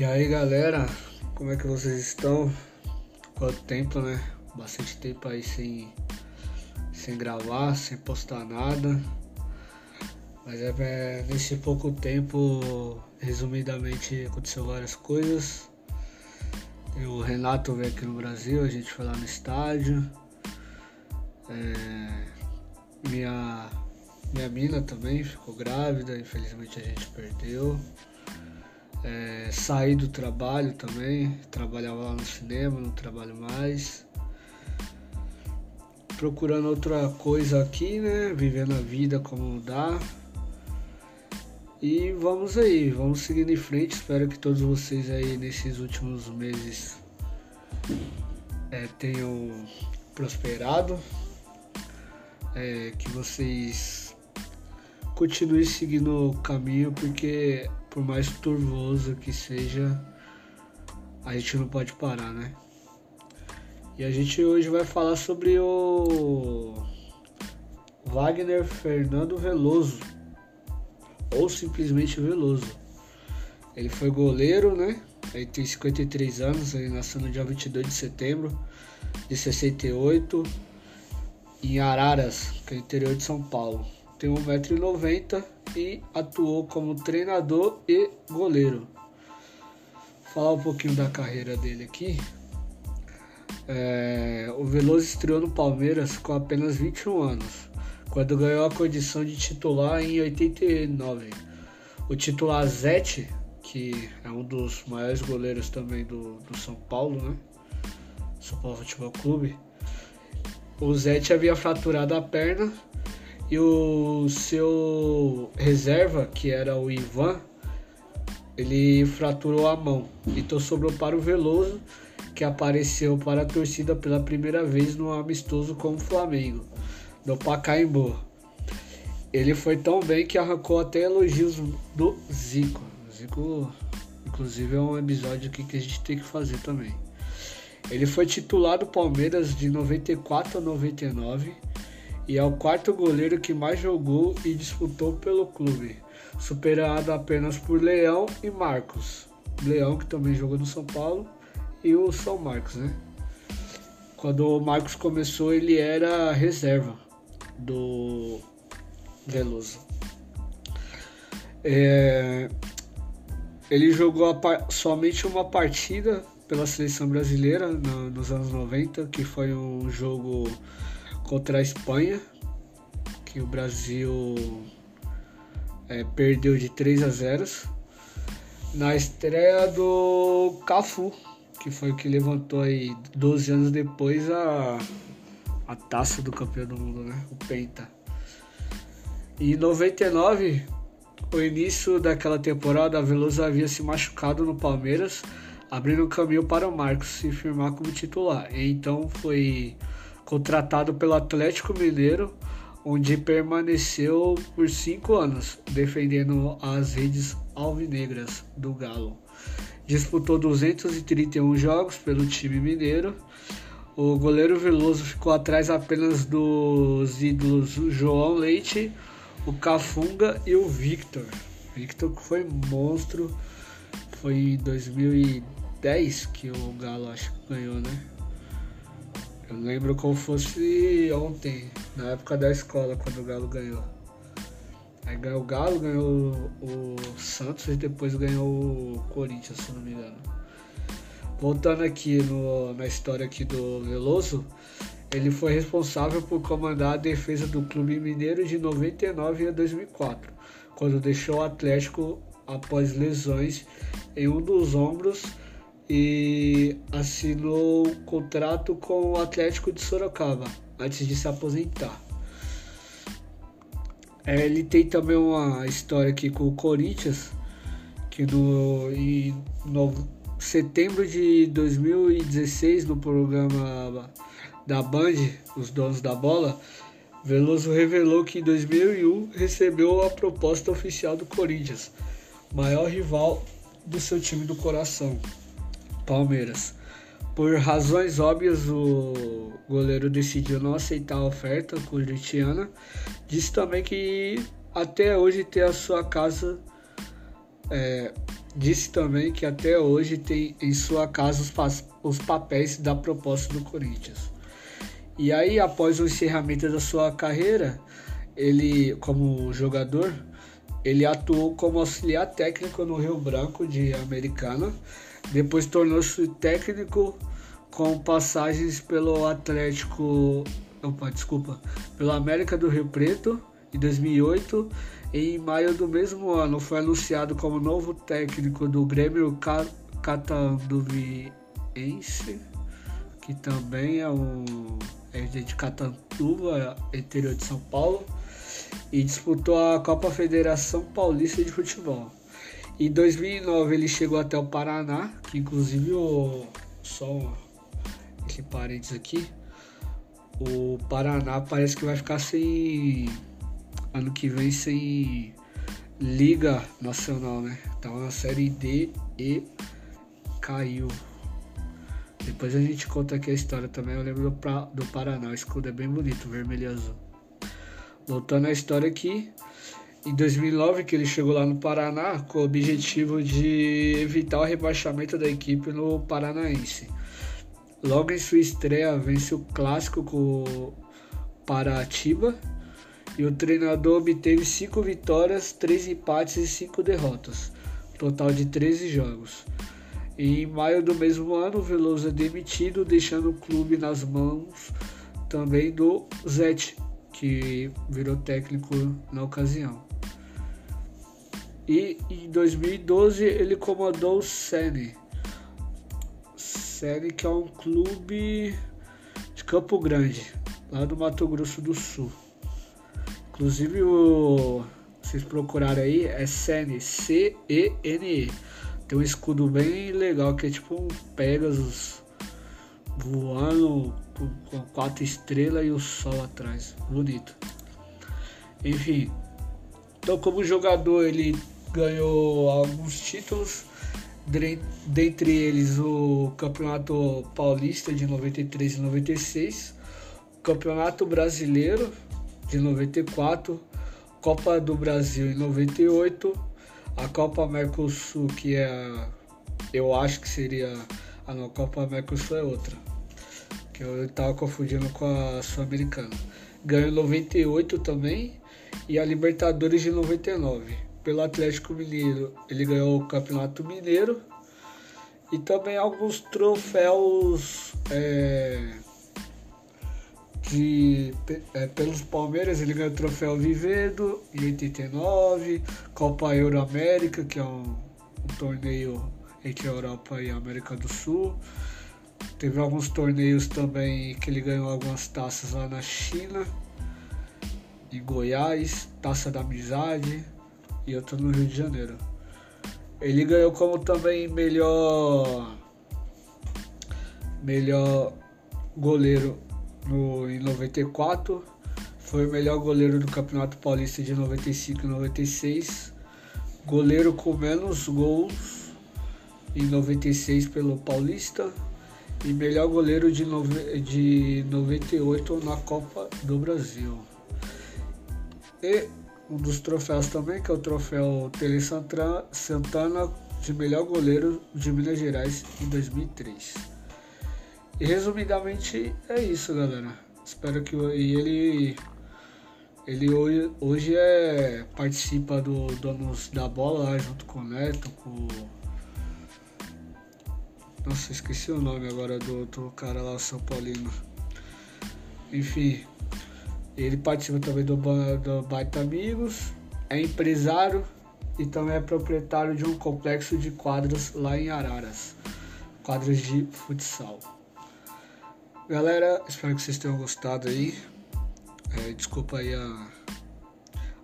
E aí galera, como é que vocês estão? Quanto tempo, né? Bastante tempo aí sem, sem gravar, sem postar nada. Mas é, é nesse pouco tempo, resumidamente, aconteceu várias coisas. O Renato veio aqui no Brasil, a gente foi lá no estádio. É, minha, minha mina também ficou grávida, infelizmente a gente perdeu. É, saí do trabalho também, trabalhava lá no cinema, não trabalho mais. Procurando outra coisa aqui, né? Vivendo a vida como dá. E vamos aí, vamos seguindo em frente. Espero que todos vocês aí nesses últimos meses é, tenham prosperado. É, que vocês continuem seguindo o caminho, porque por mais turvoso que seja, a gente não pode parar, né? E a gente hoje vai falar sobre o Wagner Fernando Veloso, ou simplesmente Veloso. Ele foi goleiro, né? Ele tem 53 anos, ele nasceu no dia 22 de setembro de 68 em Araras, que é o interior de São Paulo tem 1,90m e atuou como treinador e goleiro. Vou falar um pouquinho da carreira dele aqui. É, o Veloso estreou no Palmeiras com apenas 21 anos, quando ganhou a condição de titular em 89. O titular Zete, que é um dos maiores goleiros também do, do São Paulo, né? São Paulo Futebol Clube. O Zete havia fraturado a perna e o seu reserva, que era o Ivan, ele fraturou a mão. Então sobrou para o Veloso, que apareceu para a torcida pela primeira vez no amistoso com o Flamengo, no Pacaembu. Ele foi tão bem que arrancou até elogios do Zico. Zico, inclusive, é um episódio que a gente tem que fazer também. Ele foi titular do Palmeiras de 94 a 99 e é o quarto goleiro que mais jogou e disputou pelo clube, superado apenas por Leão e Marcos. Leão que também jogou no São Paulo e o São Marcos, né? Quando o Marcos começou, ele era reserva do Veloso. É... Ele jogou somente uma partida pela seleção brasileira no, nos anos 90, que foi um jogo contra a Espanha, que o Brasil é, perdeu de 3 a 0 na estreia do Cafu, que foi o que levantou aí 12 anos depois a, a taça do campeão do mundo, né? O Penta. E em 99, o início daquela temporada, a Veloso havia se machucado no Palmeiras, abrindo o caminho para o Marcos se firmar como titular. E então foi contratado pelo Atlético Mineiro, onde permaneceu por cinco anos, defendendo as redes alvinegras do Galo. Disputou 231 jogos pelo time mineiro. O goleiro Veloso ficou atrás apenas dos ídolos João Leite, o Cafunga e o Victor. Victor foi monstro. Foi em 2010 que o Galo acho que ganhou, né? Eu lembro como fosse ontem, na época da escola, quando o Galo ganhou. Aí ganhou o Galo, ganhou o, Santos e depois ganhou o Corinthians, se não me engano. Voltando aqui no, na história aqui do Veloso, ele foi responsável por comandar a defesa do clube mineiro de 99 a 2004, quando deixou o Atlético após lesões em um dos ombros e assinou um contrato com o Atlético de Sorocaba antes de se aposentar. É, ele tem também uma história aqui com o Corinthians, que no, em no, setembro de 2016, no programa da Band, Os Donos da Bola, Veloso revelou que em 2001 recebeu a proposta oficial do Corinthians, maior rival do seu time do coração. Palmeiras. Por razões óbvias, o goleiro decidiu não aceitar a oferta corintiana. Disse também que até hoje tem a sua casa é, disse também que até hoje tem em sua casa os, os papéis da proposta do Corinthians. E aí, após o encerramento da sua carreira, ele, como jogador, ele atuou como auxiliar técnico no Rio Branco de Americana. Depois tornou-se técnico com passagens pelo Atlético, opa, desculpa, pelo América do Rio Preto em 2008. Em maio do mesmo ano, foi anunciado como novo técnico do Grêmio Catanduviense, que também é um é de Catanduva, interior de São Paulo, e disputou a Copa Federação Paulista de Futebol. Em 2009 ele chegou até o Paraná, que inclusive o só esse parênteses aqui, o Paraná parece que vai ficar sem ano que vem sem liga nacional, né? Tava na série D e caiu. Depois a gente conta aqui a história também. Eu lembro do, do Paraná. O escudo é bem bonito, vermelho e azul. Voltando à história aqui. Em 2009 que ele chegou lá no Paraná com o objetivo de evitar o rebaixamento da equipe no Paranaense. Logo em sua estreia vence o clássico com o Paratiba e o treinador obteve 5 vitórias, 3 empates e 5 derrotas, total de 13 jogos. Em maio do mesmo ano, Veloso é demitido, deixando o clube nas mãos também do Zete, que virou técnico na ocasião. E em 2012 ele comandou o Sene. Sene que é um clube de Campo Grande, lá do Mato Grosso do Sul. Inclusive o vocês procurarem aí é Sene, C-E-N-E. -E. Tem um escudo bem legal que é tipo um Pegasus voando com quatro estrelas e o sol atrás. Bonito. Enfim. Então como jogador ele ganhou alguns títulos. Dentre eles o Campeonato Paulista de 93 e 96, o Campeonato Brasileiro de 94, Copa do Brasil em 98 a Copa Mercosul, que é. Eu acho que seria. Ah não, a Copa Mercosul é outra. Que eu tava confundindo com a Sul-Americana. Ganhou 98 também. E a Libertadores de 99. Pelo Atlético Mineiro, ele ganhou o Campeonato Mineiro. E também alguns troféus. É, de, é, pelos Palmeiras ele ganhou o troféu Vivedo em 89, Copa Euro América, que é um, um torneio entre a Europa e a América do Sul. Teve alguns torneios também que ele ganhou algumas taças lá na China, em Goiás, Taça da Amizade e outro no Rio de Janeiro. Ele ganhou como também melhor melhor goleiro no, em 94. Foi o melhor goleiro do Campeonato Paulista de 95 e 96. Goleiro com menos gols em 96 pelo Paulista. E melhor goleiro de, nove, de 98 na Copa do Brasil. E um dos troféus também, que é o troféu Tele Santana de melhor goleiro de Minas Gerais em 2003. E resumidamente é isso, galera. Espero que e ele ele hoje, hoje é participa do Donos da Bola junto com o Neto, com Nossa, esqueci o nome agora do outro cara lá, São Paulino. Enfim, ele participa também do, do Baita Amigos, é empresário e também é proprietário de um complexo de quadros lá em Araras, quadros de futsal. Galera, espero que vocês tenham gostado aí. É, desculpa aí a,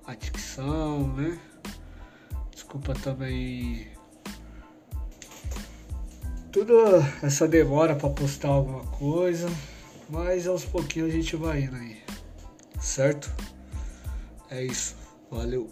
a dicção, né? Desculpa também toda essa demora para postar alguma coisa, mas aos pouquinhos a gente vai indo aí, certo? É isso, valeu.